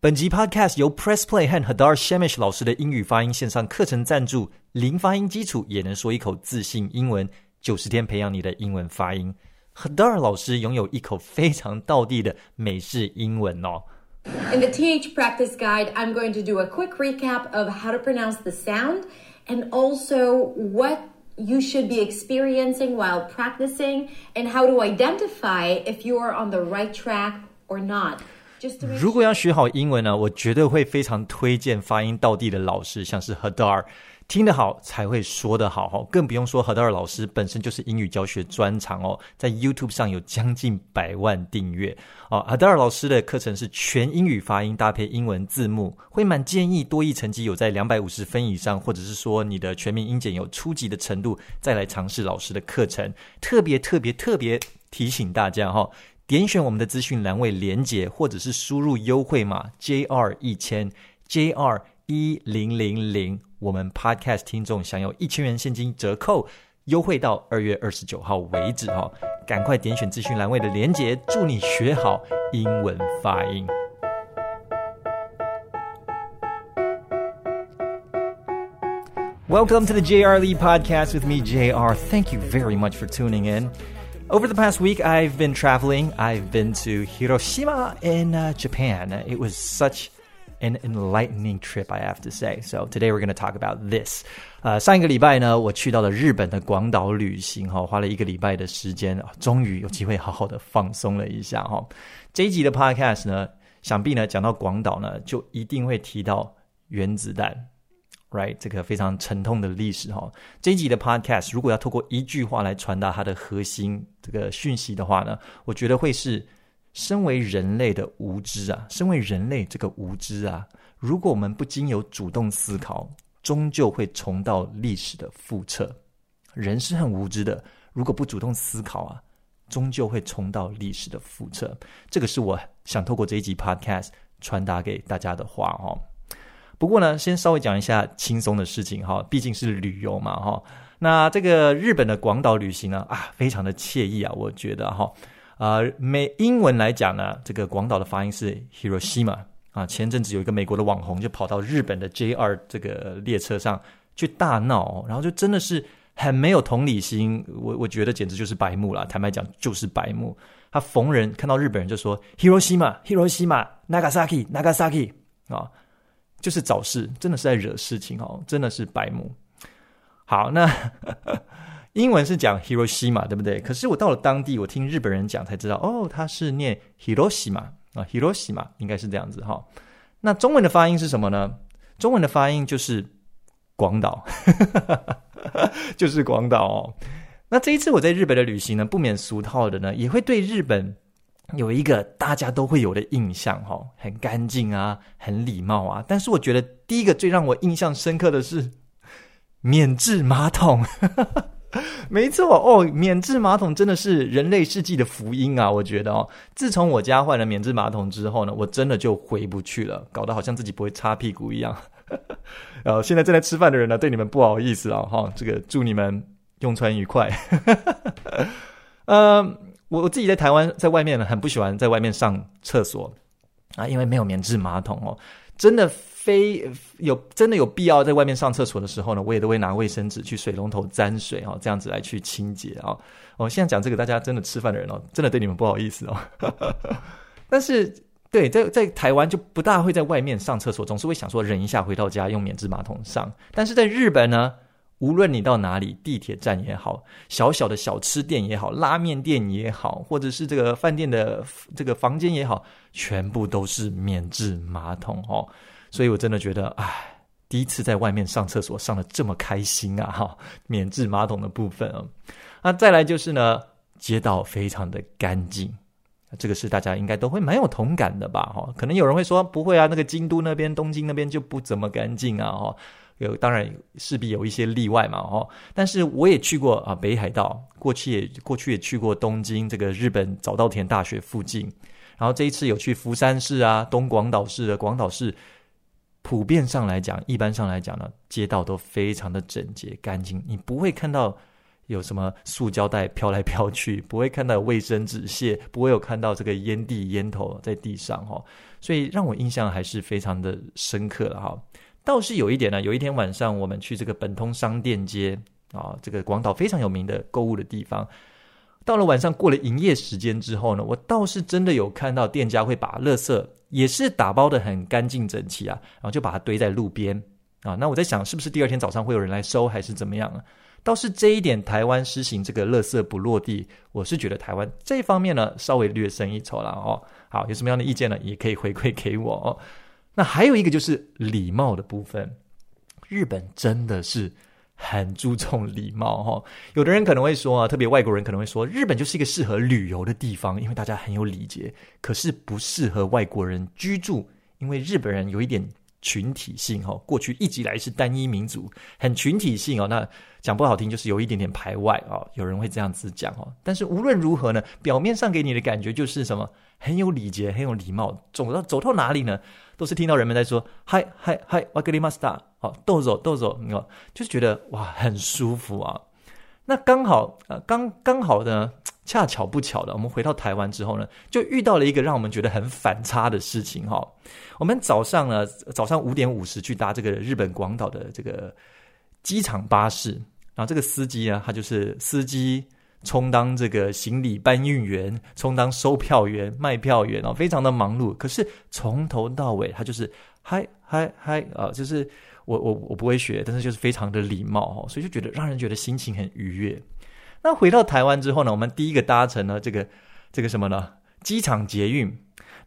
本集 Podcast 由 Press Play 和 Hadar Shemish 老师的英语发音线上课程赞助。零发音基础也能说一口自信英文，九十天培养你的英文发音。Hadar 老师拥有一口非常道地的美式英文哦。In the TH Practice Guide, I'm going to do a quick recap of how to pronounce the sound and also what you should be experiencing while practicing and how to identify if you are on the right track or not. 如果要学好英文呢，我绝对会非常推荐发音到地的老师，像是 Hadar，听得好才会说得好哈。更不用说 Hadar 老师本身就是英语教学专长哦，在 YouTube 上有将近百万订阅哦。Hadar 老师的课程是全英语发音搭配英文字幕，会蛮建议多益成绩有在两百五十分以上，或者是说你的全民英检有初级的程度，再来尝试老师的课程。特别特别特别提醒大家哈。点选我们的资讯栏位连接，或者是输入优惠码 JR 一千 JR 一零零零，我们 Podcast 听众享有一千元现金折扣，优惠到二月二十九号为止哈！赶快点选资讯栏位的连接，祝你学好英文发音。Welcome to the JR Lee Podcast with me, JR. Thank you very much for tuning in. Over the past week, I've been traveling. I've been to Hiroshima in uh, Japan. It was such an enlightening trip, I have to say. So today we're going to talk about this. 呃，上一个礼拜呢，我去到了日本的广岛旅行，哈，花了一个礼拜的时间，终于有机会好好的放松了一下，哈。这一集的 podcast 呢，想必呢讲到广岛呢，就一定会提到原子弹。 Right，这个非常沉痛的历史哈。这一集的 Podcast 如果要透过一句话来传达它的核心这个讯息的话呢，我觉得会是：身为人类的无知啊，身为人类这个无知啊，如果我们不经由主动思考，终究会重蹈历史的覆辙。人是很无知的，如果不主动思考啊，终究会重蹈历史的覆辙。这个是我想透过这一集 Podcast 传达给大家的话哦。不过呢，先稍微讲一下轻松的事情哈，毕竟是旅游嘛哈。那这个日本的广岛旅行呢啊，非常的惬意啊，我觉得哈。呃，美英文来讲呢，这个广岛的发音是 Hiroshima 啊。前阵子有一个美国的网红就跑到日本的 JR 这个列车上去大闹，然后就真的是很没有同理心，我我觉得简直就是白目啦。坦白讲就是白目。他逢人看到日本人就说 Hiroshima，Hiroshima，Nagasaki，Nagasaki 啊。就是找事，真的是在惹事情哦，真的是白目。好，那 英文是讲 Hiroshima 对不对？可是我到了当地，我听日本人讲才知道，哦，他是念 Hiroshima 啊，Hiroshima 应该是这样子哈。那中文的发音是什么呢？中文的发音就是广岛，就是广岛哦。那这一次我在日本的旅行呢，不免俗套的呢，也会对日本。有一个大家都会有的印象，哈，很干净啊，很礼貌啊。但是我觉得第一个最让我印象深刻的是免治马桶，没错哦，免治马桶真的是人类世纪的福音啊！我觉得哦，自从我家换了免治马桶之后呢，我真的就回不去了，搞得好像自己不会擦屁股一样。然 后现在正在吃饭的人呢，对你们不好意思啊，哈，这个祝你们用餐愉快。嗯。我我自己在台湾，在外面呢，很不喜欢在外面上厕所啊，因为没有免治马桶哦。真的非有真的有必要在外面上厕所的时候呢，我也都会拿卫生纸去水龙头沾水哦，这样子来去清洁啊。哦，现在讲这个，大家真的吃饭的人哦，真的对你们不好意思哦。但是对，在在台湾就不大会在外面上厕所，总是会想说忍一下，回到家用免治马桶上。但是在日本呢？无论你到哪里，地铁站也好，小小的小吃店也好，拉面店也好，或者是这个饭店的这个房间也好，全部都是免治马桶哦。所以我真的觉得，哎，第一次在外面上厕所上的这么开心啊！哈，免治马桶的部分啊，那再来就是呢，街道非常的干净，这个是大家应该都会蛮有同感的吧？哈，可能有人会说不会啊，那个京都那边、东京那边就不怎么干净啊！哈。有，当然势必有一些例外嘛，哦，但是我也去过啊，北海道，过去也过去也去过东京这个日本早稻田大学附近，然后这一次有去福山市啊，东广岛市的广岛市，普遍上来讲，一般上来讲呢，街道都非常的整洁干净，你不会看到有什么塑胶袋飘来飘去，不会看到有卫生纸屑，不会有看到这个烟蒂烟头在地上哈，所以让我印象还是非常的深刻了哈。倒是有一点呢，有一天晚上我们去这个本通商店街啊，这个广岛非常有名的购物的地方。到了晚上过了营业时间之后呢，我倒是真的有看到店家会把垃圾也是打包得很干净整齐啊，然后就把它堆在路边啊。那我在想，是不是第二天早上会有人来收，还是怎么样啊？倒是这一点，台湾实行这个垃圾不落地，我是觉得台湾这方面呢稍微略胜一筹了哦。好，有什么样的意见呢？也可以回馈给我哦。那还有一个就是礼貌的部分，日本真的是。很注重礼貌哈，有的人可能会说啊，特别外国人可能会说，日本就是一个适合旅游的地方，因为大家很有礼节。可是不适合外国人居住，因为日本人有一点群体性哈，过去一直以来是单一民族，很群体性哦。那讲不好听，就是有一点点排外啊，有人会这样子讲哦。但是无论如何呢，表面上给你的感觉就是什么，很有礼节，很有礼貌。走到走到哪里呢，都是听到人们在说嗨嗨嗨，わかりました。好，豆走豆走，你就是觉得哇，很舒服啊。那刚好呃，刚刚好呢， 恰巧不巧的，我们回到台湾之后呢，就遇到了一个让我们觉得很反差的事情哈。我们早上呢，早上五点五十去搭这个日本广岛的这个机场巴士，然后这个司机呢，他就是司机充当这个行李搬运员，充当售票员、卖票员哦，非常的忙碌。可是从头到尾，他就是嗨嗨嗨啊，就是。我我我不会学，但是就是非常的礼貌哈，所以就觉得让人觉得心情很愉悦。那回到台湾之后呢，我们第一个搭乘呢，这个这个什么呢？机场捷运。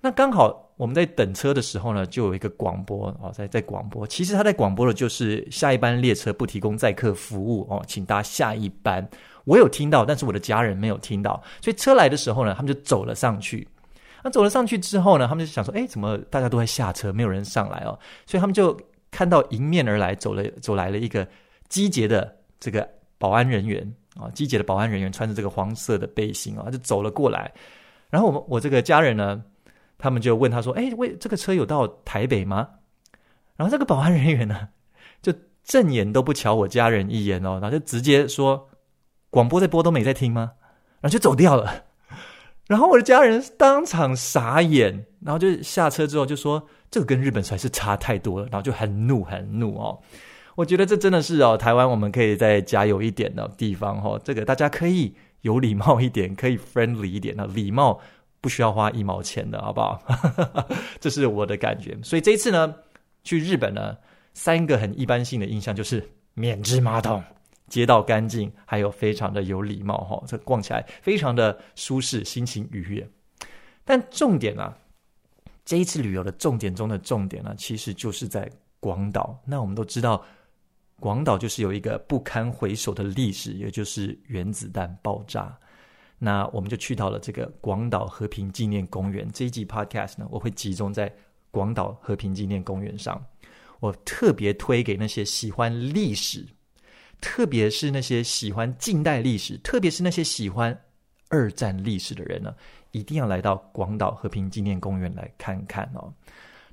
那刚好我们在等车的时候呢，就有一个广播哦，在在广播。其实他在广播的就是下一班列车不提供载客服务哦，请搭下一班。我有听到，但是我的家人没有听到。所以车来的时候呢，他们就走了上去。那走了上去之后呢，他们就想说，哎，怎么大家都在下车，没有人上来哦？所以他们就。看到迎面而来走了走来了一个机捷的这个保安人员啊，机捷的保安人员穿着这个黄色的背心啊，就走了过来。然后我们我这个家人呢，他们就问他说：“哎，喂，这个车有到台北吗？”然后这个保安人员呢，就正眼都不瞧我家人一眼哦，然后就直接说：“广播在播都没在听吗？”然后就走掉了。然后我的家人当场傻眼，然后就下车之后就说。这个跟日本还是差太多了，然后就很怒很怒哦。我觉得这真的是哦，台湾我们可以再加油一点的地方哦。这个大家可以有礼貌一点，可以 friendly 一点的，礼貌不需要花一毛钱的，好不好？这是我的感觉。所以这一次呢，去日本呢，三个很一般性的印象就是免治马桶、街道干净，还有非常的有礼貌哈。这逛起来非常的舒适，心情愉悦。但重点啊。这一次旅游的重点中的重点呢，其实就是在广岛。那我们都知道，广岛就是有一个不堪回首的历史，也就是原子弹爆炸。那我们就去到了这个广岛和平纪念公园。这一集 Podcast 呢，我会集中在广岛和平纪念公园上。我特别推给那些喜欢历史，特别是那些喜欢近代历史，特别是那些喜欢二战历史的人呢。一定要来到广岛和平纪念公园来看看哦。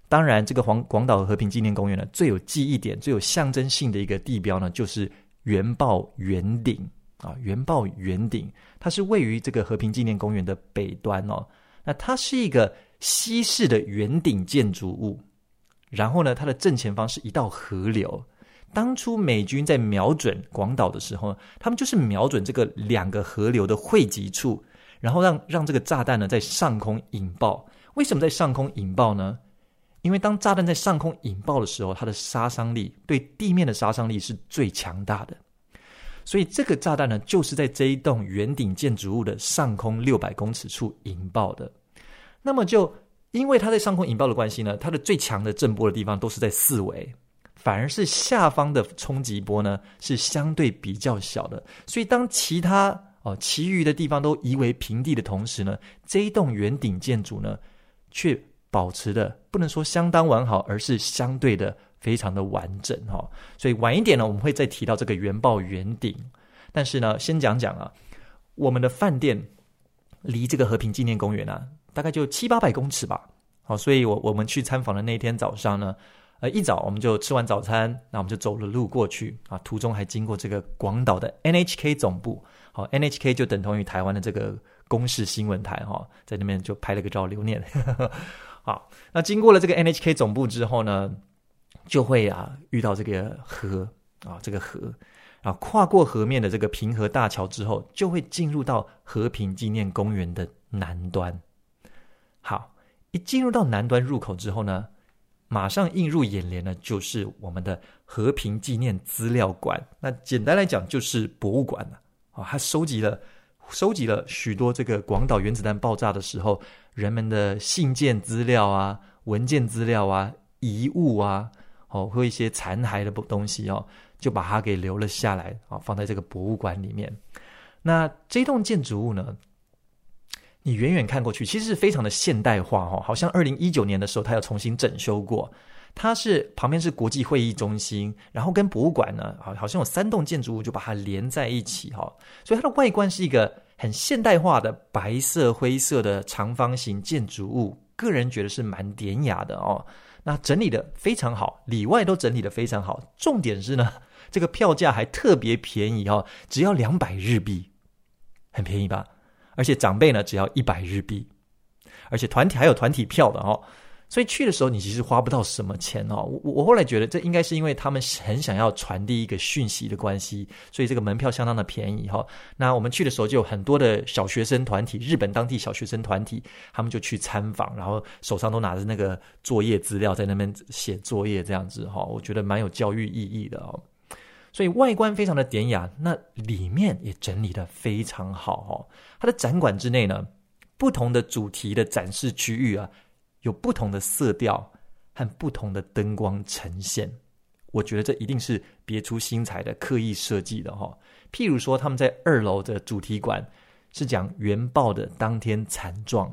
当然，这个广广岛和平纪念公园呢，最有记忆点、最有象征性的一个地标呢，就是原爆圆顶啊。原爆圆顶，它是位于这个和平纪念公园的北端哦。那它是一个西式的圆顶建筑物，然后呢，它的正前方是一道河流。当初美军在瞄准广岛的时候，他们就是瞄准这个两个河流的汇集处。然后让让这个炸弹呢在上空引爆。为什么在上空引爆呢？因为当炸弹在上空引爆的时候，它的杀伤力对地面的杀伤力是最强大的。所以这个炸弹呢，就是在这一栋圆顶建筑物的上空六百公尺处引爆的。那么就因为它在上空引爆的关系呢，它的最强的震波的地方都是在四维，反而是下方的冲击波呢是相对比较小的。所以当其他哦，其余的地方都夷为平地的同时呢，这一栋圆顶建筑呢，却保持的不能说相当完好，而是相对的非常的完整哈、所以晚一点呢，我们会再提到这个原爆圆顶。但是呢，先讲讲啊，我们的饭店离这个和平纪念公园啊，大概就七八百公尺吧。好、所以我我们去参访的那天早上呢，呃，一早我们就吃完早餐，那我们就走了路过去啊。途中还经过这个广岛的 NHK 总部，好，NHK 就等同于台湾的这个公视新闻台哈，在那边就拍了个照留念。好，那经过了这个 NHK 总部之后呢，就会啊遇到这个河啊，这个河，然后跨过河面的这个平和大桥之后，就会进入到和平纪念公园的南端。好，一进入到南端入口之后呢，马上映入眼帘的，就是我们的和平纪念资料馆。那简单来讲，就是博物馆了啊。它收集了收集了许多这个广岛原子弹爆炸的时候人们的信件资料啊、文件资料啊、遗物啊，哦，或一些残骸的东西哦，就把它给留了下来啊，放在这个博物馆里面。那这栋建筑物呢，你远远看过去，其实是非常的现代化哦，好像二零一九年的时候，它要重新整修过。它是旁边是国际会议中心，然后跟博物馆呢，好，好像有三栋建筑物就把它连在一起哈。所以它的外观是一个很现代化的白色灰色的长方形建筑物，个人觉得是蛮典雅的哦。那整理的非常好，里外都整理的非常好。重点是呢，这个票价还特别便宜哦，只要两百日币，很便宜吧？而且长辈呢，只要一百日币，而且团体还有团体票的哦，所以去的时候你其实花不到什么钱哦。我我后来觉得这应该是因为他们很想要传递一个讯息的关系，所以这个门票相当的便宜哈。那我们去的时候就有很多的小学生团体，日本当地小学生团体，他们就去参访，然后手上都拿着那个作业资料在那边写作业这样子哈，我觉得蛮有教育意义的哦。所以外观非常的典雅，那里面也整理得非常好哦。它的展馆之内呢，不同的主题的展示区域啊，有不同的色调和不同的灯光呈现。我觉得这一定是别出心裁的、刻意设计的哈。譬如说，他们在二楼的主题馆是讲原爆的当天惨状，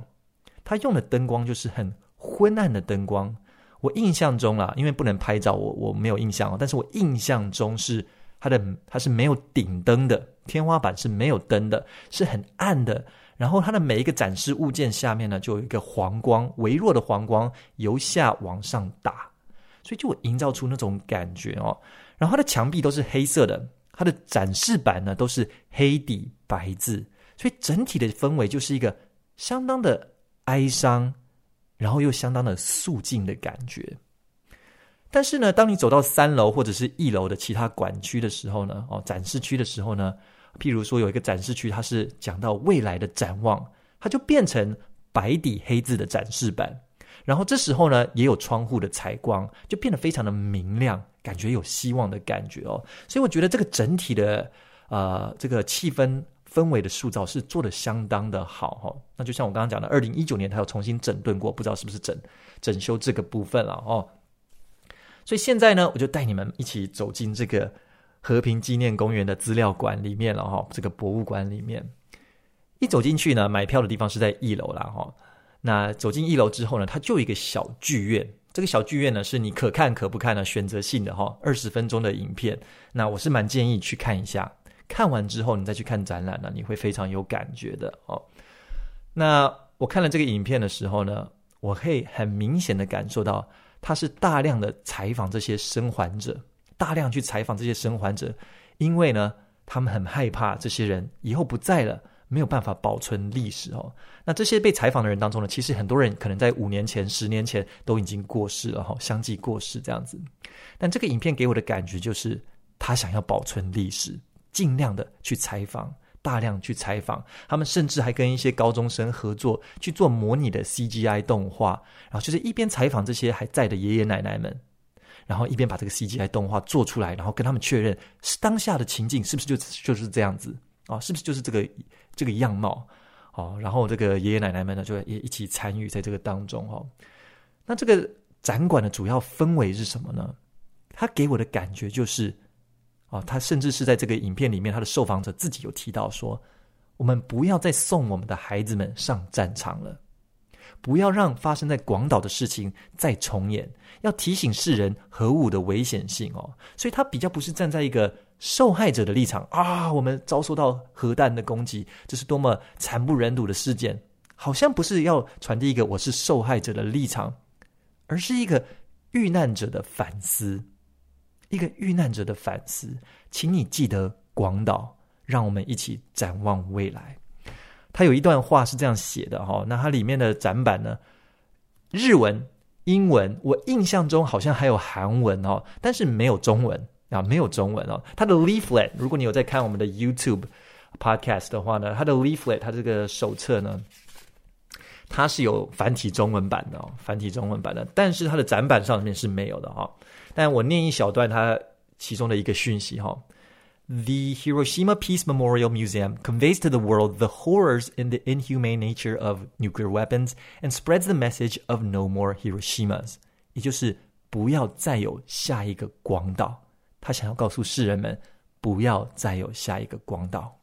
他用的灯光就是很昏暗的灯光。我印象中啦，因为不能拍照，我我没有印象哦，但是我印象中是。它的它是没有顶灯的，天花板是没有灯的，是很暗的。然后它的每一个展示物件下面呢，就有一个黄光，微弱的黄光由下往上打，所以就营造出那种感觉哦。然后它的墙壁都是黑色的，它的展示板呢都是黑底白字，所以整体的氛围就是一个相当的哀伤，然后又相当的肃静的感觉。但是呢，当你走到三楼或者是一楼的其他馆区的时候呢，哦，展示区的时候呢，譬如说有一个展示区，它是讲到未来的展望，它就变成白底黑字的展示板，然后这时候呢，也有窗户的采光，就变得非常的明亮，感觉有希望的感觉哦。所以我觉得这个整体的呃这个气氛氛围的塑造是做的相当的好哈、哦。那就像我刚刚讲的，二零一九年它有重新整顿过，不知道是不是整整修这个部分了哦。所以现在呢，我就带你们一起走进这个和平纪念公园的资料馆里面了哈。这个博物馆里面，一走进去呢，买票的地方是在一楼啦哈。那走进一楼之后呢，它就一个小剧院。这个小剧院呢，是你可看可不看的选择性的哈，二十分钟的影片。那我是蛮建议去看一下，看完之后你再去看展览呢，你会非常有感觉的哦。那我看了这个影片的时候呢，我会很明显的感受到。他是大量的采访这些生还者，大量去采访这些生还者，因为呢，他们很害怕这些人以后不在了，没有办法保存历史哦。那这些被采访的人当中呢，其实很多人可能在五年前、十年前都已经过世了哈，相继过世这样子。但这个影片给我的感觉就是，他想要保存历史，尽量的去采访。大量去采访，他们甚至还跟一些高中生合作去做模拟的 CGI 动画，然后就是一边采访这些还在的爷爷奶奶们，然后一边把这个 CGI 动画做出来，然后跟他们确认是当下的情境是不是就就是这样子啊？是不是就是这个这个样貌？哦，然后这个爷爷奶奶们呢就也一起参与在这个当中哦。那这个展馆的主要氛围是什么呢？他给我的感觉就是。啊，他甚至是在这个影片里面，他的受访者自己有提到说：“我们不要再送我们的孩子们上战场了，不要让发生在广岛的事情再重演，要提醒世人核武的危险性哦。”所以，他比较不是站在一个受害者的立场啊，我们遭受到核弹的攻击，这是多么惨不忍睹的事件，好像不是要传递一个我是受害者的立场，而是一个遇难者的反思，一个遇难者的反思，请你记得广岛，让我们一起展望未来。他有一段话是这样写的哈，那它里面的展板呢，日文、英文，我印象中好像还有韩文哦，但是没有中文啊，没有中文哦。它的 leaflet，如果你有在看我们的 YouTube podcast 的话呢，它的 leaflet，它这个手册呢，它是有繁体中文版的哦，繁体中文版的，但是它的展板上面是没有的哈。但我念一小段它其中的一个讯息哈。The Hiroshima Peace Memorial Museum conveys to the world the horrors in the inhumane nature of nuclear weapons and spreads the message of no more Hiroshimas，也就是不要再有下一个广岛。他想要告诉世人们，不要再有下一个广岛。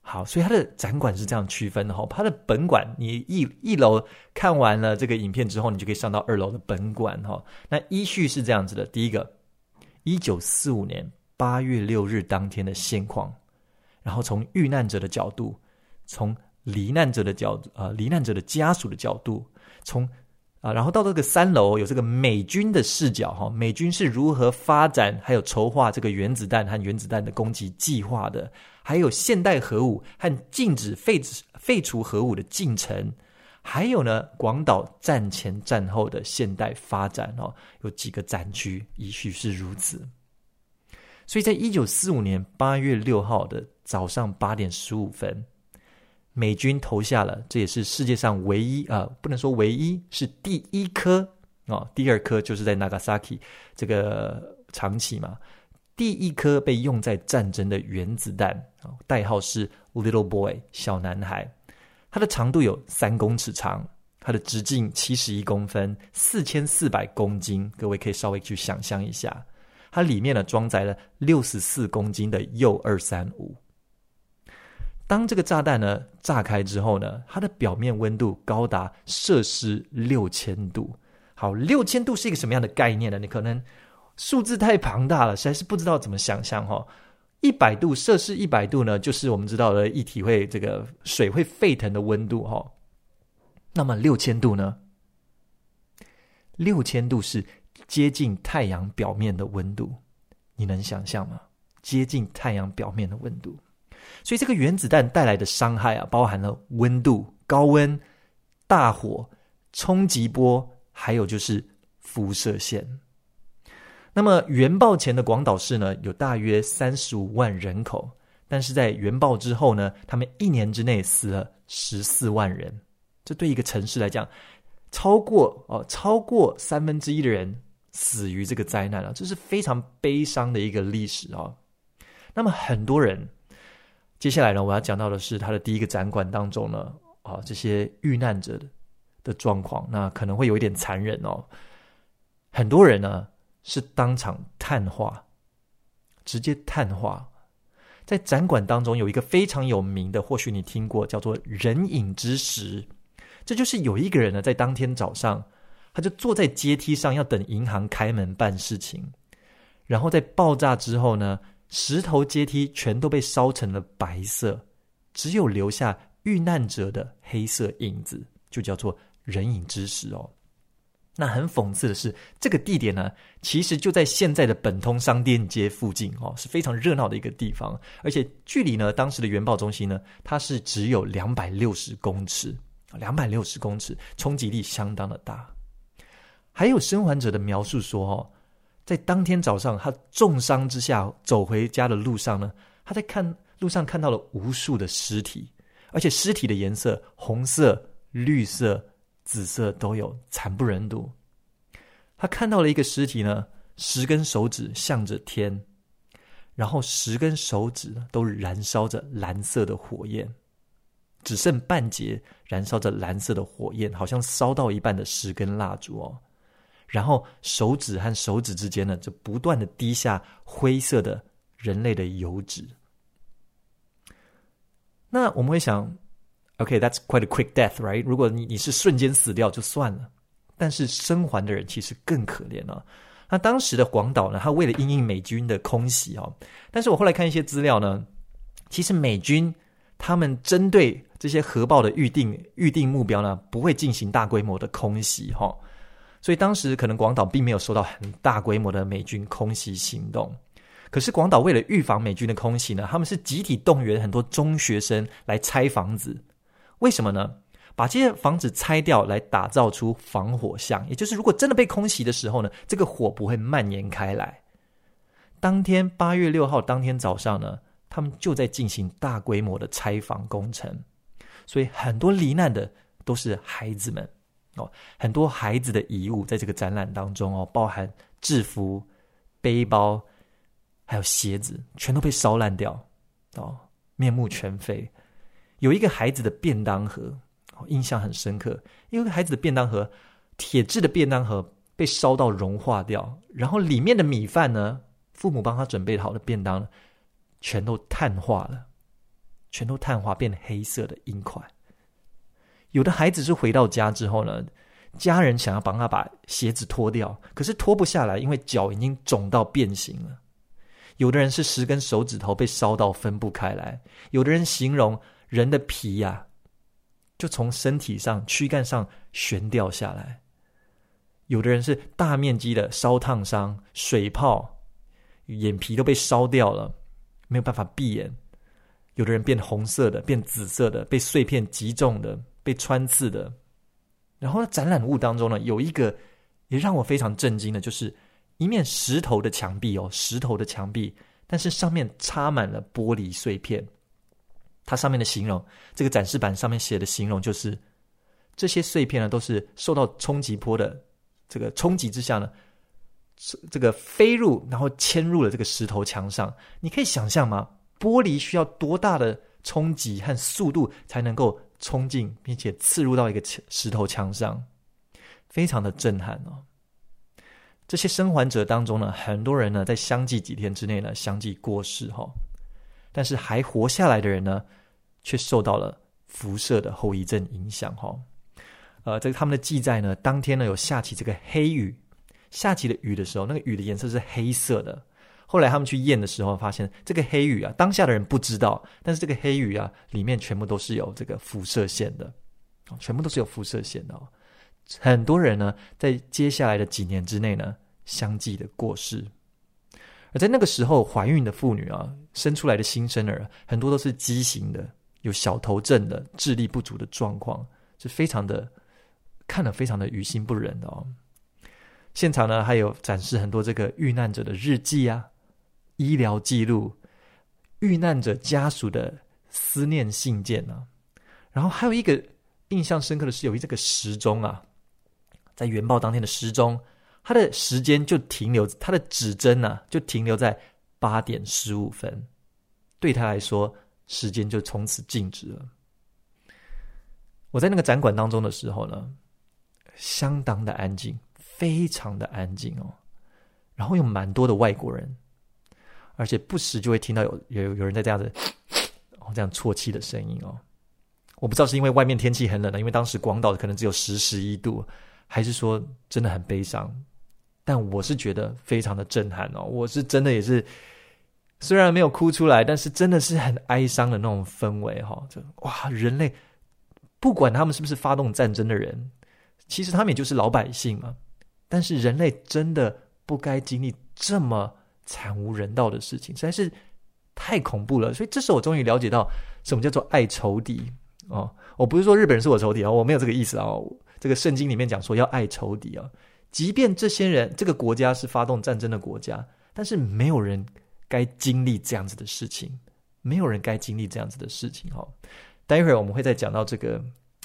好，所以他的展馆是这样区分的哈。他的本馆，你一一楼看完了这个影片之后，你就可以上到二楼的本馆哈。那依序是这样子的：第一个，一九四五年。八月六日当天的现况，然后从遇难者的角度，从罹难者的角度，呃，罹难者的家属的角度，从啊，然后到这个三楼有这个美军的视角，哈，美军是如何发展还有筹划这个原子弹和原子弹的攻击计划的，还有现代核武和禁止废止废除核武的进程，还有呢，广岛战前战后的现代发展，哦，有几个展区，也许是如此。所以在一九四五年八月六号的早上八点十五分，美军投下了，这也是世界上唯一啊、不能说唯一，是第一颗、哦，第二颗就是在 Nagasaki 这个长崎嘛，第一颗被用在战争的原子弹，代号是 Little Boy 小男孩，它的长度有三公尺长，它的直径七十一公分，四千四百公斤，各位可以稍微去想象一下。它里面呢装载了六十四公斤的铀二三五。当这个炸弹呢炸开之后呢，它的表面温度高达摄氏六千度。好，六千度是一个什么样的概念呢？你可能数字太庞大了，实在是不知道怎么想象哈。一百度，摄氏一百度呢，就是我们知道的液体会这个水会沸腾的温度哈。那么六千度呢？六千度是。接近太阳表面的温度，你能想象吗？接近太阳表面的温度，所以这个原子弹带来的伤害啊，包含了温度、高温、大火、冲击波，还有就是辐射线。那么原爆前的广岛市呢，有大约三十五万人口，但是在原爆之后呢，他们一年之内死了十四万人，这对一个城市来讲，超过哦，超过三分之一的人。死于这个灾难了，这是非常悲伤的一个历史啊。那么很多人，接下来呢，我要讲到的是他的第一个展馆当中呢，啊，这些遇难者的的状况，那可能会有一点残忍哦。很多人呢是当场碳化，直接碳化。在展馆当中有一个非常有名的，或许你听过，叫做“人影之石”，这就是有一个人呢在当天早上。他就坐在阶梯上，要等银行开门办事情。然后在爆炸之后呢，石头阶梯全都被烧成了白色，只有留下遇难者的黑色影子，就叫做人影之石哦。那很讽刺的是，这个地点呢，其实就在现在的本通商店街附近哦，是非常热闹的一个地方。而且距离呢，当时的原爆中心呢，它是只有两百六十公尺，两百六十公尺，冲击力相当的大。还有生还者的描述说：“哦，在当天早上，他重伤之下走回家的路上呢，他在看路上看到了无数的尸体，而且尸体的颜色红色、绿色、紫色都有，惨不忍睹。他看到了一个尸体呢，十根手指向着天，然后十根手指都燃烧着蓝色的火焰，只剩半截燃烧着蓝色的火焰，好像烧到一半的十根蜡烛哦。”然后手指和手指之间呢，就不断的滴下灰色的人类的油脂。那我们会想，OK，that's quite a quick death, right？如果你你是瞬间死掉就算了，但是生还的人其实更可怜了。那当时的广岛呢，他为了应应美军的空袭哦，但是我后来看一些资料呢，其实美军他们针对这些核爆的预定预定目标呢，不会进行大规模的空袭哈。所以当时可能广岛并没有受到很大规模的美军空袭行动。可是广岛为了预防美军的空袭呢，他们是集体动员很多中学生来拆房子。为什么呢？把这些房子拆掉来打造出防火巷，也就是如果真的被空袭的时候呢，这个火不会蔓延开来。当天八月六号当天早上呢，他们就在进行大规模的拆房工程，所以很多罹难的都是孩子们哦，很多孩子的遗物在这个展览当中哦，包含制服、背包，还有鞋子，全都被烧烂掉哦，面目全非。有一个孩子的便当盒。哦印象很深刻，因为孩子的便当盒，铁制的便当盒被烧到融化掉，然后里面的米饭呢，父母帮他准备好的便当，全都碳化了，全都碳化变黑色的硬块。有的孩子是回到家之后呢，家人想要帮他把鞋子脱掉，可是脱不下来，因为脚已经肿到变形了。有的人是十根手指头被烧到分不开来，有的人形容人的皮呀、就从身体上、躯干上悬掉下来。有的人是大面积的烧烫伤、水泡，眼皮都被烧掉了，没有办法闭眼。有的人变红色的、变紫色的，被碎片击中的、被穿刺的。然后呢展览物当中呢，有一个也让我非常震惊的，就是一面石头的墙壁哦，石头的墙壁，但是上面插满了玻璃碎片。它上面的形容，这个展示板上面写的形容就是，这些碎片呢都是受到冲击波的这个冲击之下呢，这个飞入然后嵌入了这个石头墙上。你可以想象吗？玻璃需要多大的冲击和速度才能够冲进并且刺入到一个石头墙上？非常的震撼哦。这些生还者当中呢，很多人呢在相继几天之内呢相继过世哈。但是还活下来的人呢，却受到了辐射的后遗症影响哈。呃，这个他们的记载呢，当天呢有下起这个黑雨，下起的雨的时候，那个雨的颜色是黑色的。后来他们去验的时候，发现这个黑雨啊，当下的人不知道，但是这个黑雨啊，里面全部都是有这个辐射线的，全部都是有辐射线的。很多人呢，在接下来的几年之内呢，相继的过世。而在那个时候，怀孕的妇女啊，生出来的新生儿很多都是畸形的，有小头症的，智力不足的状况，是非常的看了非常的于心不忍的哦。现场呢，还有展示很多这个遇难者的日记啊、医疗记录、遇难者家属的思念信件啊，然后还有一个印象深刻的是，有一这个时钟啊，在原爆当天的时钟。它的时间就停留，它的指针呢、啊、就停留在八点十五分，对他来说，时间就从此静止了。我在那个展馆当中的时候呢，相当的安静，非常的安静哦。然后有蛮多的外国人，而且不时就会听到有有有人在这样子，哦这样啜泣的声音哦。我不知道是因为外面天气很冷了，因为当时广岛可能只有十十一度，还是说真的很悲伤。但我是觉得非常的震撼哦，我是真的也是，虽然没有哭出来，但是真的是很哀伤的那种氛围哈、哦。就哇，人类不管他们是不是发动战争的人，其实他们也就是老百姓嘛。但是人类真的不该经历这么惨无人道的事情，实在是太恐怖了。所以这时候我终于了解到什么叫做爱仇敌哦。我不是说日本人是我仇敌啊、哦，我没有这个意思啊、哦。这个圣经里面讲说要爱仇敌啊、哦。即便这些人，这个国家是发动战争的国家，但是没有人该经历这样子的事情，没有人该经历这样子的事情。哈，待会儿我们会再讲到这个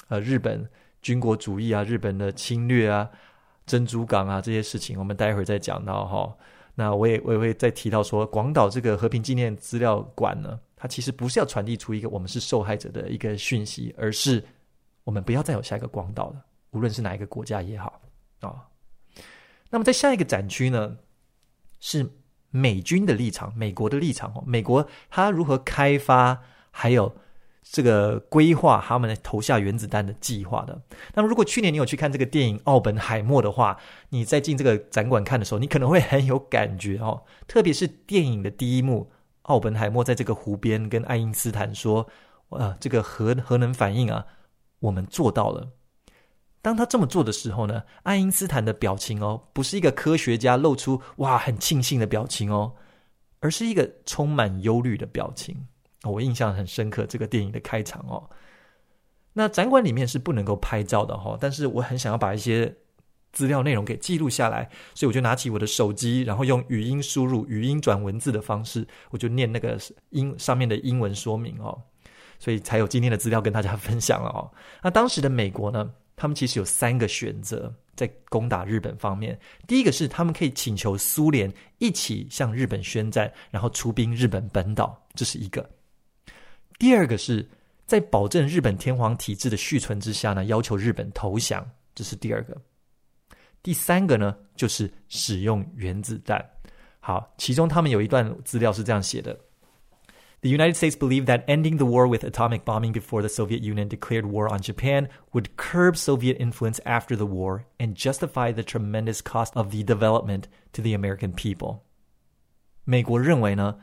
呃日本军国主义啊，日本的侵略啊，珍珠港啊这些事情，我们待会儿再讲到哈。那我也我也会再提到说，广岛这个和平纪念资料馆呢，它其实不是要传递出一个我们是受害者的一个讯息，而是我们不要再有下一个广岛了，无论是哪一个国家也好啊。那么在下一个展区呢，是美军的立场，美国的立场哦。美国它如何开发，还有这个规划他们投下原子弹的计划的。那么如果去年你有去看这个电影《奥本海默》的话，你在进这个展馆看的时候，你可能会很有感觉哦。特别是电影的第一幕，奥本海默在这个湖边跟爱因斯坦说：“呃，这个核核能反应啊，我们做到了。”当他这么做的时候呢，爱因斯坦的表情哦，不是一个科学家露出哇很庆幸的表情哦，而是一个充满忧虑的表情。我印象很深刻，这个电影的开场哦。那展馆里面是不能够拍照的哈，但是我很想要把一些资料内容给记录下来，所以我就拿起我的手机，然后用语音输入、语音转文字的方式，我就念那个英上面的英文说明哦，所以才有今天的资料跟大家 分享了哦。那当时的美国呢，他们其实有三个选择在攻打日本方面，第一个是他们可以请求苏联一起向日本宣战，然后出兵日本本岛，这是一个；第二个是在保证日本天皇体制的续存之下呢，要求日本投降，这是第二个。第三个呢，就是使用原子弹。好，其中他们有一段资料是这样写的：The United States believed that ending the war with atomic bombing before the Soviet Union declared war on Japan would curb Soviet influence after the war and justify the tremendous cost of the development to the American people。美国认为呢，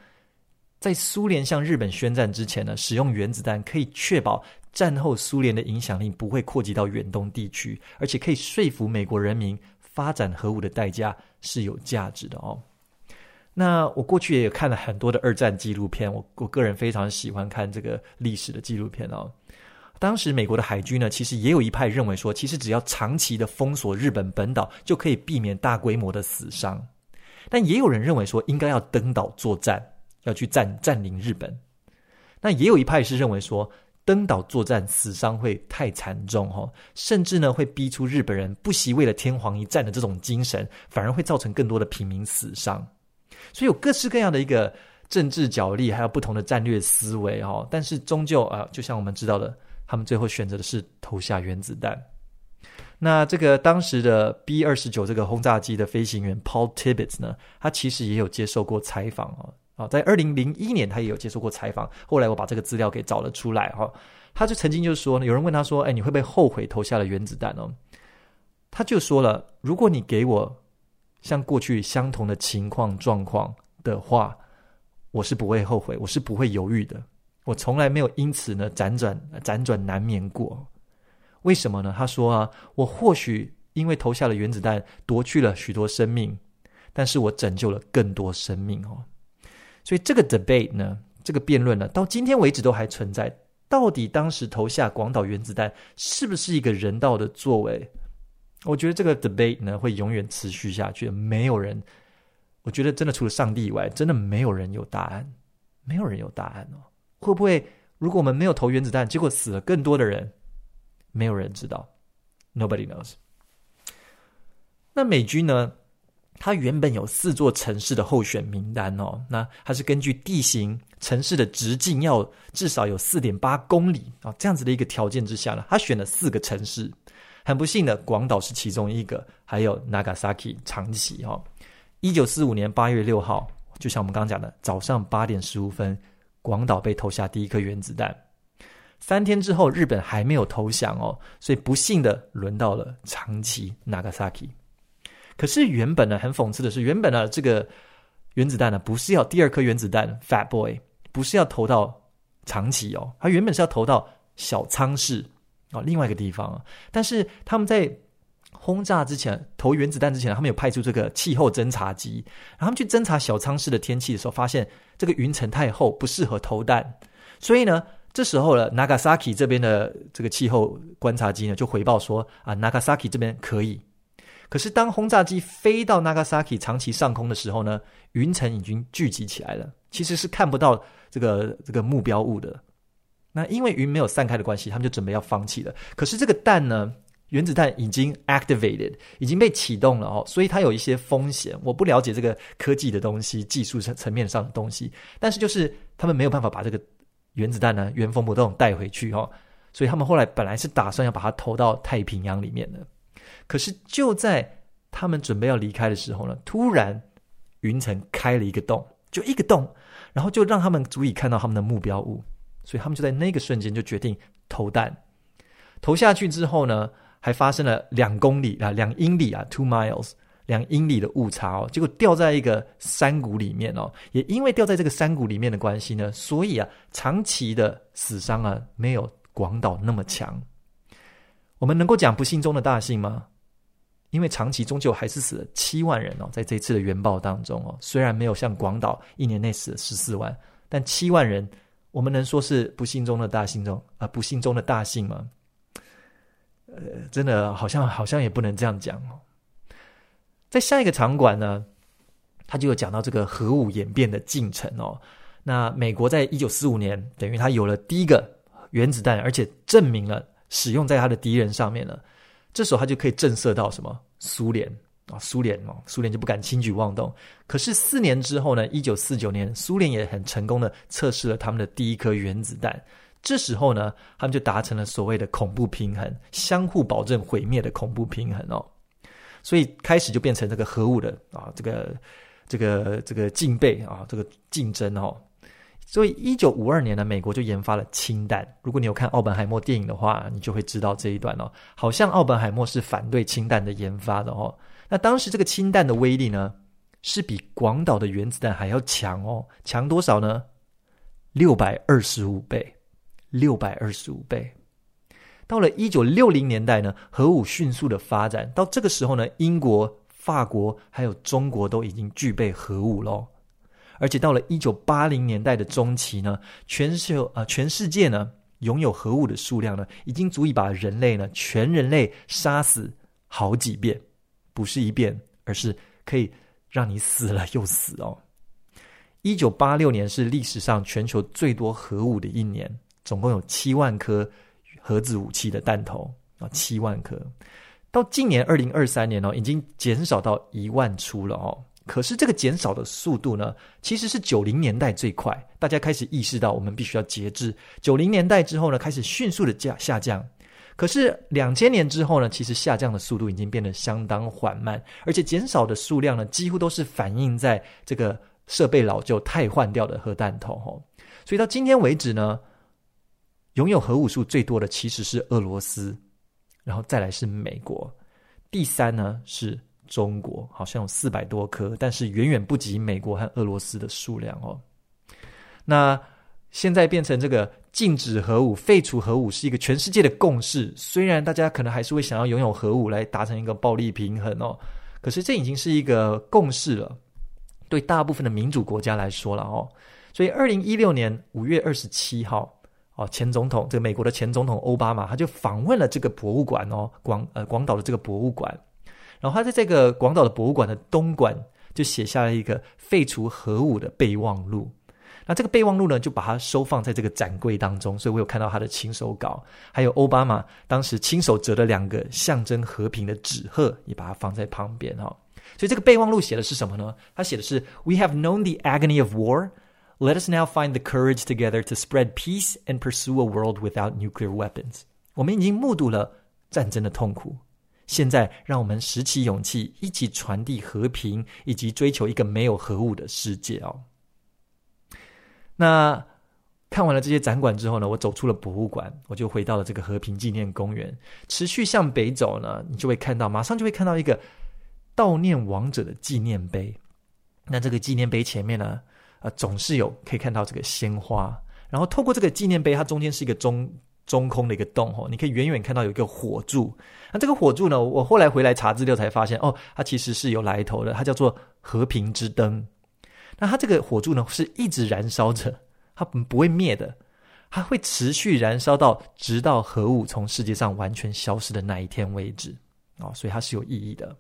在苏联向日本宣战之前呢，使用原子弹可以确保。战后苏联的影响力不会扩及到远东地区，而且可以说服美国人民发展核武的代价是有价值的哦。那我过去也有看了很多的二战纪录片，我我个人非常喜欢看这个历史的纪录片哦。当时美国的海军呢，其实也有一派认为说，其实只要长期的封锁日本本岛，就可以避免大规模的死伤。但也有人认为说，应该要登岛作战，要去占占领日本。那也有一派是认为说，登岛作战死伤会太惨重哈，甚至呢会逼出日本人不惜为了天皇一战的这种精神，反而会造成更多的平民死伤。所以有各式各样的一个政治角力，还有不同的战略思维哈。但是终究啊，就像我们知道的，他们最后选择的是投下原子弹。那这个当时的 B 二十九这个轰炸机的飞行员 Paul Tibbets 呢，他其实也有接受过采访哦。啊，在二零零一年，他也有接受过采访。后来我把这个资料给找了出来，哈，他就曾经就说呢，有人问他说：“哎，你会不会后悔投下了原子弹哦？”他就说了：“如果你给我像过去相同的情况状况的话，我是不会后悔，我是不会犹豫的。我从来没有因此呢辗转辗转难眠过。为什么呢？他说啊，我或许因为投下了原子弹，夺去了许多生命，但是我拯救了更多生命哦。”所以这个 debate 呢，这个辩论呢，到今天为止都还存在。到底当时投下广岛原子弹是不是一个人道的作为？我觉得这个 debate 呢会永远持续下去。没有人，我觉得真的除了上帝以外，真的没有人有答案。没有人有答案哦。会不会如果我们没有投原子弹，结果死了更多的人？没有人知道，Nobody knows。那美军呢？它原本有四座城市的候选名单哦，那它是根据地形、城市的直径要至少有四点八公里啊，这样子的一个条件之下呢，他选了四个城市。很不幸的，广岛是其中一个，还有 Nagasaki 长崎哈。一九四五年八月六号，就像我们刚刚讲的，早上八点十五分，广岛被投下第一颗原子弹。三天之后，日本还没有投降哦，所以不幸的轮到了长崎 Nagasaki。可是原本呢，很讽刺的是，原本呢，这个原子弹呢，不是要第二颗原子弹 Fat Boy，不是要投到长崎哦，它原本是要投到小仓市啊，另外一个地方。但是他们在轰炸之前，投原子弹之前，他们有派出这个气候侦察机，然后他们去侦察小仓市的天气的时候，发现这个云层太厚，不适合投弹。所以呢，这时候呢，Nagasaki 这边的这个气候观察机呢，就回报说啊，Nagasaki 这边可以。可是，当轰炸机飞到 Nagasaki 长崎上空的时候呢，云层已经聚集起来了，其实是看不到这个这个目标物的。那因为云没有散开的关系，他们就准备要放弃了。可是这个弹呢，原子弹已经 activated，已经被启动了哦，所以它有一些风险。我不了解这个科技的东西、技术层层面上的东西，但是就是他们没有办法把这个原子弹呢原封不动带回去哦，所以他们后来本来是打算要把它投到太平洋里面的。可是就在他们准备要离开的时候呢，突然云层开了一个洞，就一个洞，然后就让他们足以看到他们的目标物，所以他们就在那个瞬间就决定投弹。投下去之后呢，还发生了两公里啊，两英里啊，two miles，两英里的误差哦，结果掉在一个山谷里面哦，也因为掉在这个山谷里面的关系呢，所以啊，长期的死伤啊，没有广岛那么强。我们能够讲不幸中的大幸吗？因为长崎终究还是死了七万人哦，在这次的原爆当中哦，虽然没有像广岛一年内死了十四万，但七万人，我们能说是不幸中的大幸中啊、不幸中的大幸吗？呃，真的好像好像也不能这样讲哦。在下一个场馆呢，他就有讲到这个核武演变的进程哦。那美国在一九四五年，等于他有了第一个原子弹，而且证明了使用在他的敌人上面了。这时候他就可以震慑到什么？苏联啊，苏联哦，苏联就不敢轻举妄动。可是四年之后呢，一九四九年，苏联也很成功的测试了他们的第一颗原子弹。这时候呢，他们就达成了所谓的恐怖平衡，相互保证毁灭的恐怖平衡哦。所以开始就变成这个核武的啊，这个这个这个竞备啊，这个竞争哦。所以一九五二年呢，美国就研发了氢弹。如果你有看奥本海默电影的话，你就会知道这一段哦。好像奥本海默是反对氢弹的研发的哦。那当时这个氢弹的威力呢，是比广岛的原子弹还要强哦。强多少呢？六百二十五倍，六百二十五倍。到了一九六零年代呢，核武迅速的发展，到这个时候呢，英国、法国还有中国都已经具备核武喽。而且到了一九八零年代的中期呢，全球啊、全世界呢，拥有核武的数量呢，已经足以把人类呢，全人类杀死好几遍，不是一遍，而是可以让你死了又死哦。一九八六年是历史上全球最多核武的一年，总共有七万颗。核子武器的弹头啊，七万颗，到今年二零二三年哦，已经减少到一万出了哦。可是这个减少的速度呢，其实是九零年代最快，大家开始意识到我们必须要节制。九零年代之后呢，开始迅速的降下降。可是两千年之后呢，其实下降的速度已经变得相当缓慢，而且减少的数量呢，几乎都是反映在这个设备老旧、汰换掉的核弹头哦。所以到今天为止呢。拥有核武数最多的其实是俄罗斯，然后再来是美国，第三呢是中国，好像有四百多颗，但是远远不及美国和俄罗斯的数量哦。那现在变成这个禁止核武、废除核武是一个全世界的共识，虽然大家可能还是会想要拥有核武来达成一个暴力平衡哦，可是这已经是一个共识了，对大部分的民主国家来说了哦。所以二零一六年五月二十七号。哦，前总统这个美国的前总统奥巴马，他就访问了这个博物馆哦，广呃广岛的这个博物馆，然后他在这个广岛的博物馆的东馆就写下了一个废除核武的备忘录。那这个备忘录呢，就把它收放在这个展柜当中，所以我有看到他的亲手稿，还有奥巴马当时亲手折的两个象征和平的纸鹤，也把它放在旁边哈、所以这个备忘录写的是什么呢？他写的是 “We have known the agony of war.” Let us now find the courage together to spread peace and pursue a world without nuclear weapons. 我们已经目睹了战争的痛苦，现在让我们拾起勇气，一起传递和平，以及追求一个没有核武的世界哦。那看完了这些展馆之后呢，我走出了博物馆，我就回到了这个和平纪念公园。持续向北走呢，你就会看到，马上就会看到一个悼念亡者的纪念碑。那这个纪念碑前面呢，呃，总是有可以看到这个鲜花，然后透过这个纪念碑，它中间是一个中中空的一个洞哦，你可以远远看到有一个火柱。那这个火柱呢，我后来回来查资料才发现，哦，它其实是有来头的，它叫做和平之灯。那它这个火柱呢，是一直燃烧着，它不会灭的，它会持续燃烧到直到核武从世界上完全消失的那一天为止哦，所以它是有意义的。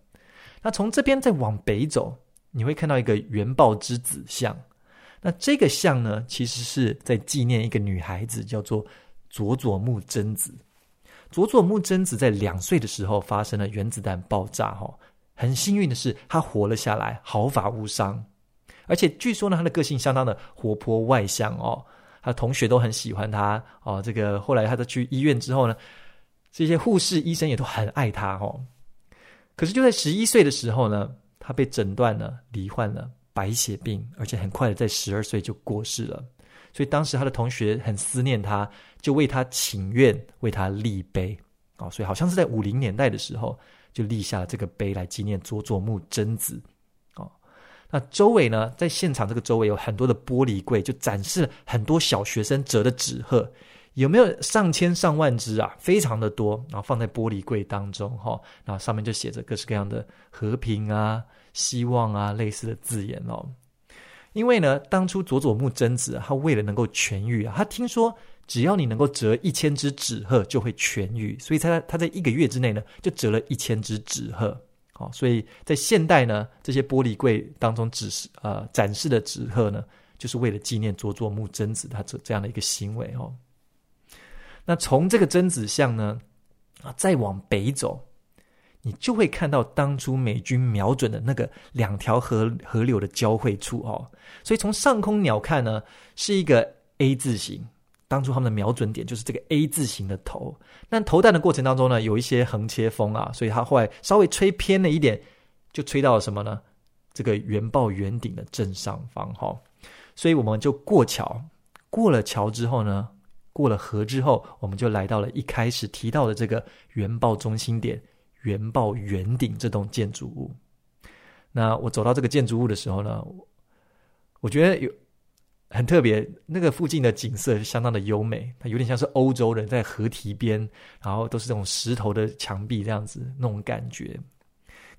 那从这边再往北走，你会看到一个原爆之子像。那这个像呢，其实是在纪念一个女孩子，叫做佐佐木真子。佐佐木真子在两岁的时候发生了原子弹爆炸，哈，很幸运的是她活了下来，毫发无伤。而且据说呢，她的个性相当的活泼外向哦，她的同学都很喜欢她哦。这个后来她在去医院之后呢，这些护士、医生也都很爱她哦。可是就在十一岁的时候呢，她被诊断了罹患了。白血病，而且很快的在十二岁就过世了，所以当时他的同学很思念他，就为他请愿，为他立碑哦，所以好像是在五零年代的时候就立下了这个碑来纪念佐佐木真子哦。那周围呢，在现场这个周围有很多的玻璃柜，就展示了很多小学生折的纸鹤，有没有上千上万只啊？非常的多，然后放在玻璃柜当中哈，然后上面就写着各式各样的和平啊、希望啊类似的字眼哦。因为呢，当初佐佐木真子他为了能够痊愈啊，他听说只要你能够折一千只纸鹤就会痊愈，所以他他在一个月之内呢就折了一千只纸鹤。好，所以在现代呢，这些玻璃柜当中指示呃展示的纸鹤呢，就是为了纪念佐佐木真子他这这样的一个行为哦。那从这个贞子像呢，啊，再往北走，你就会看到当初美军瞄准的那个两条河河流的交汇处哦。所以从上空鸟瞰呢，是一个 A 字形。当初他们的瞄准点就是这个 A 字形的头。但投弹的过程当中呢，有一些横切风啊，所以它后来稍微吹偏了一点，就吹到了什么呢？这个原爆圆顶的正上方哈、哦。所以我们就过桥，过了桥之后呢？过了河之后，我们就来到了一开始提到的这个原爆中心点——原爆圆顶这栋建筑物。那我走到这个建筑物的时候呢，我觉得有很特别，那个附近的景色相当的优美，它有点像是欧洲人在河堤边，然后都是这种石头的墙壁这样子那种感觉。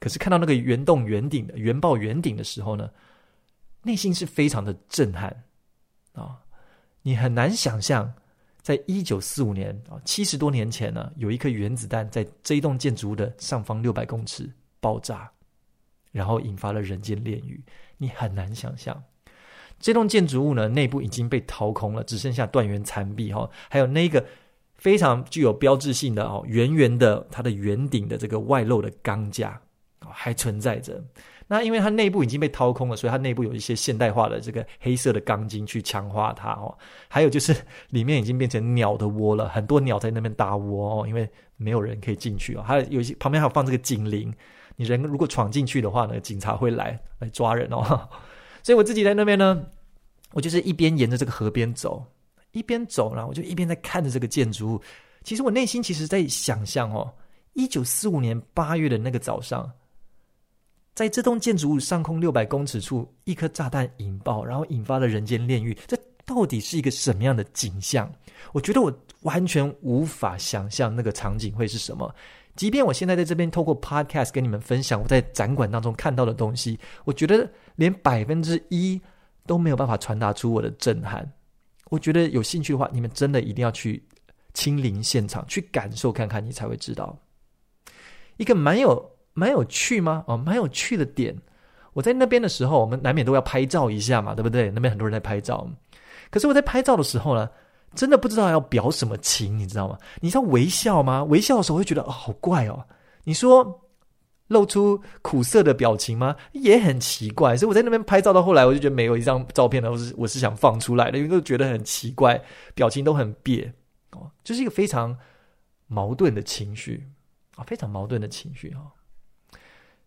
可是看到那个圆洞圆顶的圆爆圆顶的时候呢，内心是非常的震撼啊、哦！你很难想象。在一九四五年啊，七十多年前呢，有一颗原子弹在这一栋建筑物的上方六百公尺爆炸，然后引发了人间炼狱。你很难想象，这栋建筑物呢，内部已经被掏空了，只剩下断垣残壁哈，还有那个非常具有标志性的哦，圆圆的它的圆顶的这个外露的钢架还存在着。那因为它内部已经被掏空了，所以它内部有一些现代化的这个黑色的钢筋去强化它哦。还有就是里面已经变成鸟的窝了，很多鸟在那边搭窝哦，因为没有人可以进去哦。还有有些旁边还有放这个警铃，你人如果闯进去的话呢，警察会来来抓人哦。所以我自己在那边呢，我就是一边沿着这个河边走，一边走，然后我就一边在看着这个建筑物。其实我内心其实在想象哦，一九四五年八月的那个早上。在这栋建筑物上空六百公尺处，一颗炸弹引爆，然后引发了人间炼狱。这到底是一个什么样的景象？我觉得我完全无法想象那个场景会是什么。即便我现在在这边透过 Podcast 跟你们分享我在展馆当中看到的东西，我觉得连百分之一都没有办法传达出我的震撼。我觉得有兴趣的话，你们真的一定要去亲临现场，去感受看看，你才会知道一个蛮有。蛮有趣吗？哦，蛮有趣的点。我在那边的时候，我们难免都要拍照一下嘛，对不对？那边很多人在拍照。可是我在拍照的时候呢，真的不知道要表什么情，你知道吗？你知道微笑吗？微笑的时候会觉得哦，好怪哦。你说露出苦涩的表情吗？也很奇怪。所以我在那边拍照到后来，我就觉得没有一张照片呢，我是我是想放出来的，因为都觉得很奇怪，表情都很别哦，就是一个非常矛盾的情绪啊，非常矛盾的情绪哈。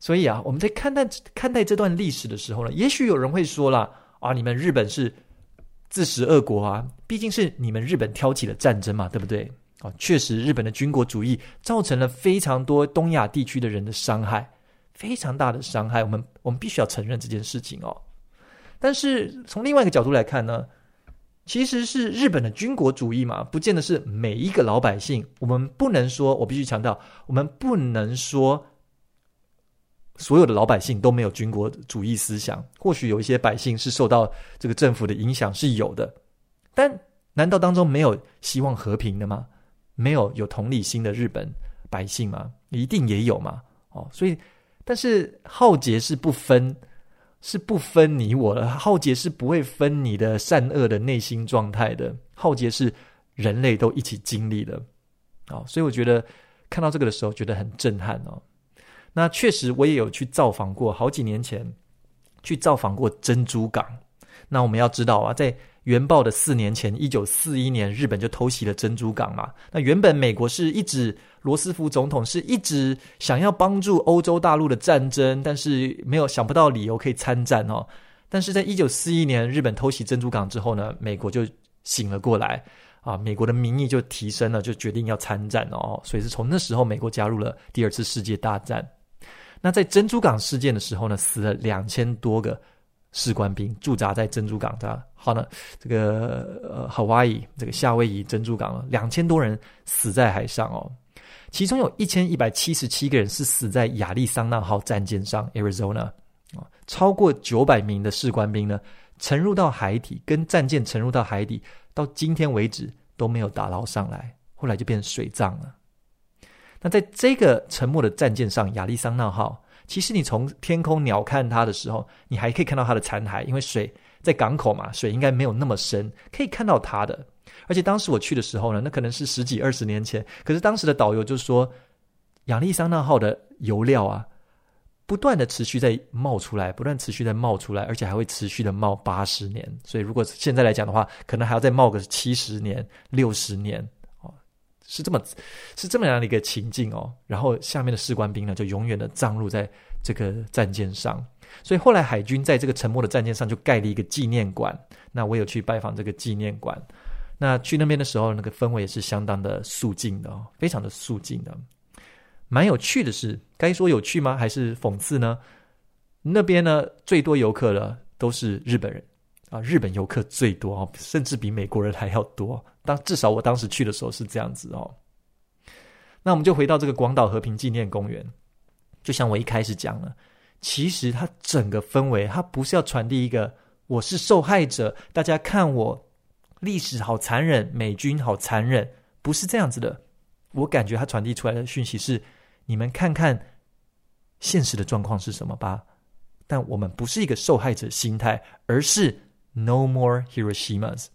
所以啊，我们在看待看待这段历史的时候呢，也许有人会说了啊，你们日本是自食恶果啊，毕竟是你们日本挑起了战争嘛，对不对？啊，确实，日本的军国主义造成了非常多东亚地区的人的伤害，非常大的伤害。我们我们必须要承认这件事情哦。但是从另外一个角度来看呢，其实是日本的军国主义嘛，不见得是每一个老百姓。我们不能说，我必须强调，我们不能说。所有的老百姓都没有军国主义思想，或许有一些百姓是受到这个政府的影响是有的，但难道当中没有希望和平的吗？没有有同理心的日本百姓吗？一定也有嘛。哦，所以，但是浩劫是不分，是不分你我的，浩劫是不会分你的善恶的内心状态的，浩劫是人类都一起经历的。哦，所以我觉得看到这个的时候，觉得很震撼哦。那确实，我也有去造访过，好几年前去造访过珍珠港。那我们要知道啊，在原爆的四年前，一九四一年，日本就偷袭了珍珠港嘛。那原本美国是一直罗斯福总统是一直想要帮助欧洲大陆的战争，但是没有想不到理由可以参战哦。但是在一九四一年日本偷袭珍珠港之后呢，美国就醒了过来。啊，美国的民意就提升了，就决定要参战哦。所以是从那时候，美国加入了第二次世界大战。那在珍珠港事件的时候呢，死了两千多个士官兵驻扎在珍珠港的，好呢，这个呃，夏威夷这个夏威夷珍珠港了，两千多人死在海上哦，其中有一千一百七十七个人是死在亚利桑那号战舰上 （Arizona） 啊，超过九百名的士官兵呢沉入到海底，跟战舰沉入到海底，到今天为止都没有打捞上来，后来就变水葬了。那在这个沉没的战舰上，亚利桑那号。其实你从天空鸟瞰它的时候，你还可以看到它的残骸，因为水在港口嘛，水应该没有那么深，可以看到它的。而且当时我去的时候呢，那可能是十几二十年前，可是当时的导游就说，亚利桑那号的油料啊，不断的持续在冒出来，不断持续在冒出来，而且还会持续的冒八十年。所以如果现在来讲的话，可能还要再冒个七十年、六十年。是这么，是这么样的一个情境哦。然后下面的士官兵呢，就永远的葬入在这个战舰上。所以后来海军在这个沉没的战舰上就盖了一个纪念馆。那我有去拜访这个纪念馆。那去那边的时候，那个氛围也是相当的肃静的哦，非常的肃静的。蛮有趣的是，该说有趣吗？还是讽刺呢？那边呢，最多游客的都是日本人。啊，日本游客最多哦，甚至比美国人还要多。当至少我当时去的时候是这样子哦。那我们就回到这个广岛和平纪念公园，就像我一开始讲了，其实它整个氛围，它不是要传递一个我是受害者，大家看我历史好残忍，美军好残忍，不是这样子的。我感觉它传递出来的讯息是：你们看看现实的状况是什么吧。但我们不是一个受害者心态，而是。No more Hiroshimas,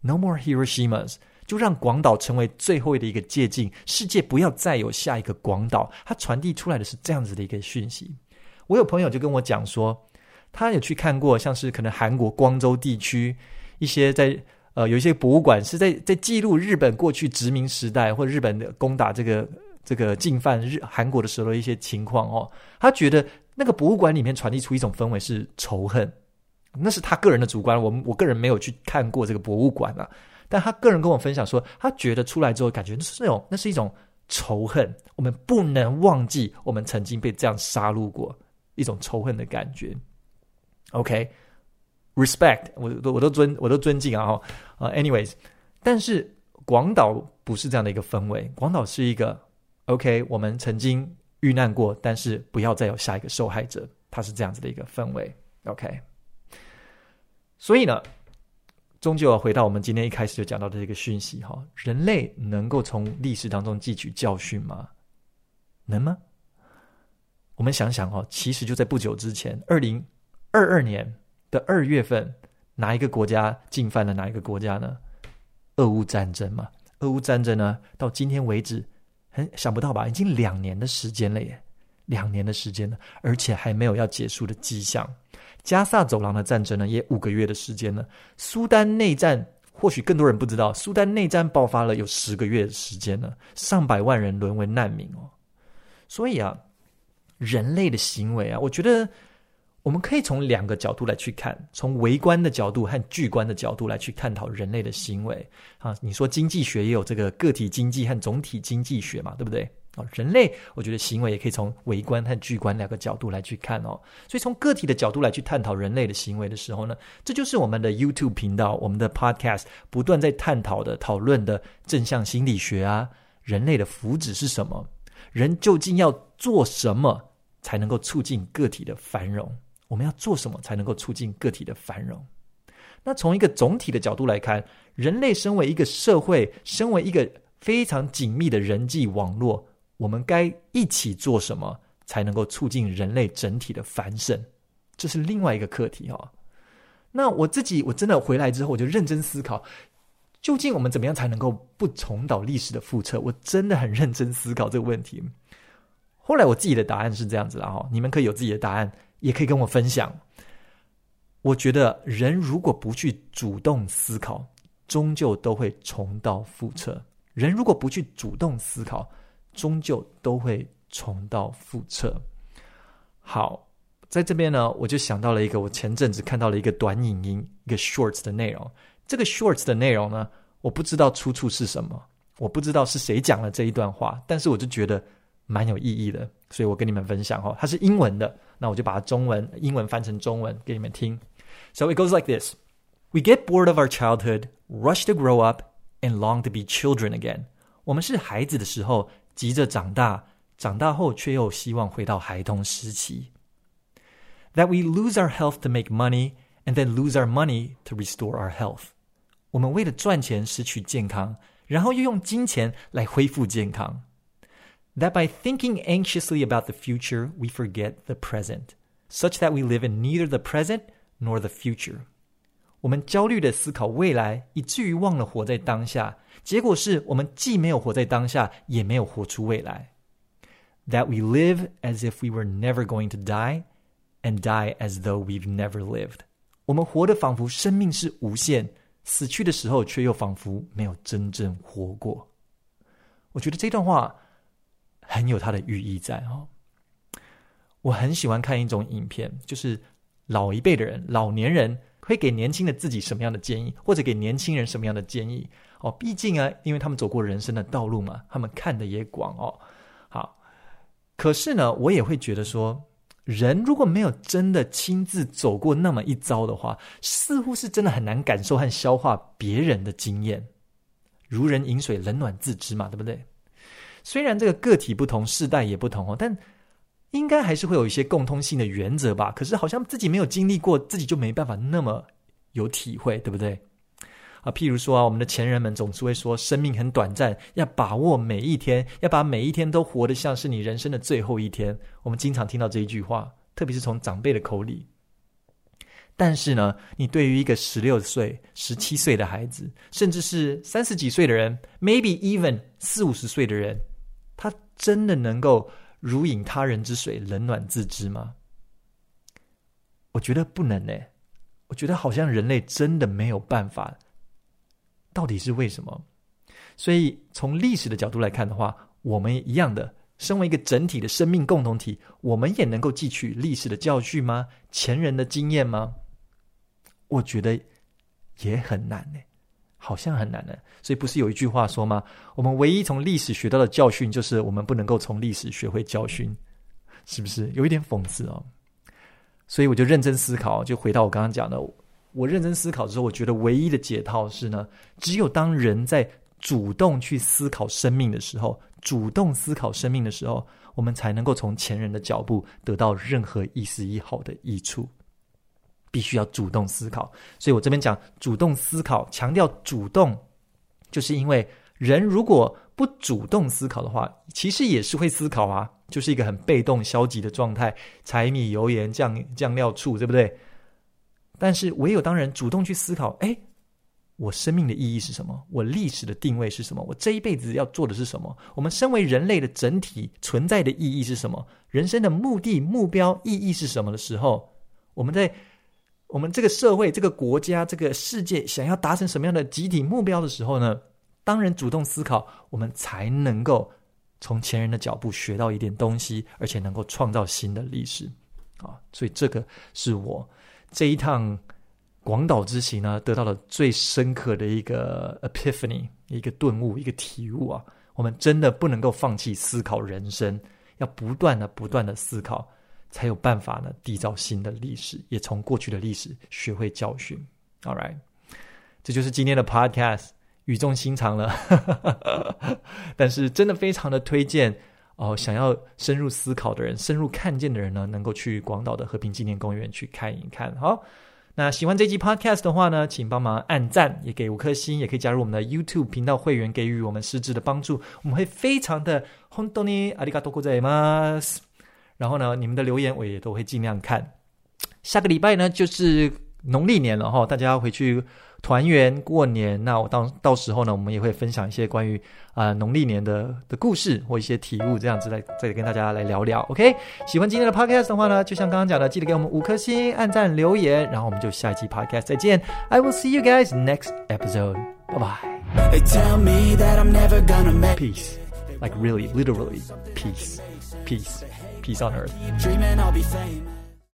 no more Hiroshimas，就让广岛成为最后的一个借镜，世界不要再有下一个广岛。它传递出来的是这样子的一个讯息。我有朋友就跟我讲说，他有去看过，像是可能韩国光州地区一些在呃有一些博物馆是在在记录日本过去殖民时代或日本的攻打这个这个进犯日韩国的时候的一些情况哦。他觉得那个博物馆里面传递出一种氛围是仇恨。那是他个人的主观，我我个人没有去看过这个博物馆啊，但他个人跟我分享说，他觉得出来之后感觉那是那种那是一种仇恨，我们不能忘记我们曾经被这样杀戮过，一种仇恨的感觉。OK，respect，、我都我都尊我都尊敬啊哈啊，anyways，但是广岛不是这样的一个氛围，广岛是一个 OK，我们曾经遇难过，但是不要再有下一个受害者，它是这样子的一个氛围。OK。所以呢，终究要回到我们今天一开始就讲到的这个讯息哈：人类能够从历史当中汲取教训吗？能吗？我们想想哦，其实就在不久之前，二零二二年的二月份，哪一个国家进犯了哪一个国家呢？俄乌战争嘛。俄乌战争呢，到今天为止，很想不到吧？已经两年的时间了耶，两年的时间了，而且还没有要结束的迹象。加萨走廊的战争呢，也五个月的时间了。苏丹内战，或许更多人不知道，苏丹内战爆发了有十个月的时间了，上百万人沦为难民哦。所以啊，人类的行为啊，我觉得我们可以从两个角度来去看，从微观的角度和巨观的角度来去探讨人类的行为啊。你说经济学也有这个个体经济和总体经济学嘛，对不对？人类，我觉得行为也可以从微观和巨观两个角度来去看哦。所以从个体的角度来去探讨人类的行为的时候呢，这就是我们的 YouTube 频道、我们的 Podcast 不断在探讨的、讨论的正向心理学啊。人类的福祉是什么？人究竟要做什么才能够促进个体的繁荣？我们要做什么才能够促进个体的繁荣？那从一个总体的角度来看，人类身为一个社会，身为一个非常紧密的人际网络。我们该一起做什么才能够促进人类整体的繁盛？这是另外一个课题哦。那我自己我真的回来之后，我就认真思考，究竟我们怎么样才能够不重蹈历史的覆辙？我真的很认真思考这个问题。后来我自己的答案是这样子了哈，你们可以有自己的答案，也可以跟我分享。我觉得人如果不去主动思考，终究都会重蹈覆辙。人如果不去主动思考，终究都会重蹈覆辙。好，在这边呢，我就想到了一个，我前阵子看到了一个短影音，一个 shorts 的内容。这个 shorts 的内容呢，我不知道出处是什么，我不知道是谁讲了这一段话，但是我就觉得蛮有意义的，所以我跟你们分享哦。它是英文的，那我就把它中文英文翻成中文给你们听。So it goes like this: We get bored of our childhood, rush to grow up, and long to be children again. 我们是孩子的时候，急着长大，长大后却又希望回到孩童时期。That we lose our health to make money, and then lose our money to restore our health. 我们为了赚钱失去健康，然后又用金钱来恢复健康。That by thinking anxiously about the future, we forget the present, such that we live in neither the present nor the future. 我们焦虑地思考未来，以至于忘了活在当下。 结果是我们既没有活在当下，也没有活出未来。That we live as if we were never going to die, and die as though we've never lived. 我们活得仿佛生命是无限，死去的时候却又仿佛没有真正活过。我觉得这段话很有它的寓意在哦。我很喜欢看一种影片，就是老一辈的人、老年人会给年轻的自己什么样的建议，或者给年轻人什么样的建议哦。毕竟啊，因为他们走过人生的道路嘛，他们看得也广哦。好，可是呢，我也会觉得说。人如果没有真的亲自走过那么一遭的话，似乎是真的很难感受和消化别人的经验。如人饮水，冷暖自知嘛，对不对？虽然这个个体不同，世代也不同哦，但应该还是会有一些共通性的原则吧。可是好像自己没有经历过，自己就没办法那么有体会，对不对？啊，譬如说啊，我们的前人们总是会说，生命很短暂，要把握每一天，要把每一天都活得像是你人生的最后一天。我们经常听到这一句话，特别是从长辈的口里。但是呢，你对于一个十六岁、十七岁的孩子，甚至是三十几岁的人，maybe even 四五十岁的人，他真的能够如饮他人之水，冷暖自知吗？我觉得不能呢。我觉得好像人类真的没有办法。到底是为什么？所以从历史的角度来看的话，我们一样的，身为一个整体的生命共同体，我们也能够汲取历史的教训吗？前人的经验吗？我觉得也很难呢，好像很难呢。所以不是有一句话说吗？我们唯一从历史学到的教训，就是我们不能够从历史学会教训，是不是有一点讽刺哦？所以我就认真思考，就回到我刚刚讲的。我认真思考之后，我觉得唯一的解套是呢，只有当人在主动去思考生命的时候，主动思考生命的时候，我们才能够从前人的脚步得到任何一丝一毫的益处。必须要主动思考，所以我这边讲主动思考，强调主动，就是因为人如果不主动思考的话，其实也是会思考啊，就是一个很被动消极的状态，柴米油盐酱酱料醋，对不对？但是，唯有当人主动去思考，哎，我生命的意义是什么？我历史的定位是什么？我这一辈子要做的是什么？我们身为人类的整体存在的意义是什么？人生的目的、目标、意义是什么的时候，我们在我们这个社会、这个国家、这个世界想要达成什么样的集体目标的时候呢？当人主动思考，我们才能够从前人的脚步学到一点东西，而且能够创造新的历史啊！所以，这个是我。这一趟广岛之行呢，得到了最深刻的一个 epiphany，一个顿悟，一个体悟啊！我们真的不能够放弃思考人生，要不断的、不断的思考，才有办法呢，缔造新的历史，也从过去的历史学会教训。All right，这就是今天的 podcast，语重心长了，但是真的非常的推荐。哦，想要深入思考的人，深入看见的人呢，能够去广岛的和平纪念公园去看一看。好，那喜欢这集 podcast 的话呢，请帮忙按赞，也给五颗星，也可以加入我们的 YouTube 频道会员，给予我们实质的帮助。我们会非常的本当にありがとうございます。然后呢，你们的留言我也都会尽量看。下个礼拜呢，就是农历年了哈，大家要回去。 团圆过年，那我到到时候呢，我们也会分享一些关于啊、呃、农历年的的故事或一些体悟，这样子来再跟大家来聊聊。OK，喜欢今天的 Podcast 的话呢，就像刚刚讲的，记得给我们五颗星、按赞、留言，然后我们就下一期 Podcast 再见。I will see you guys next episode. Bye bye. They tell me that I'm never gonna make peace, like really, literally, peace, peace, peace on earth.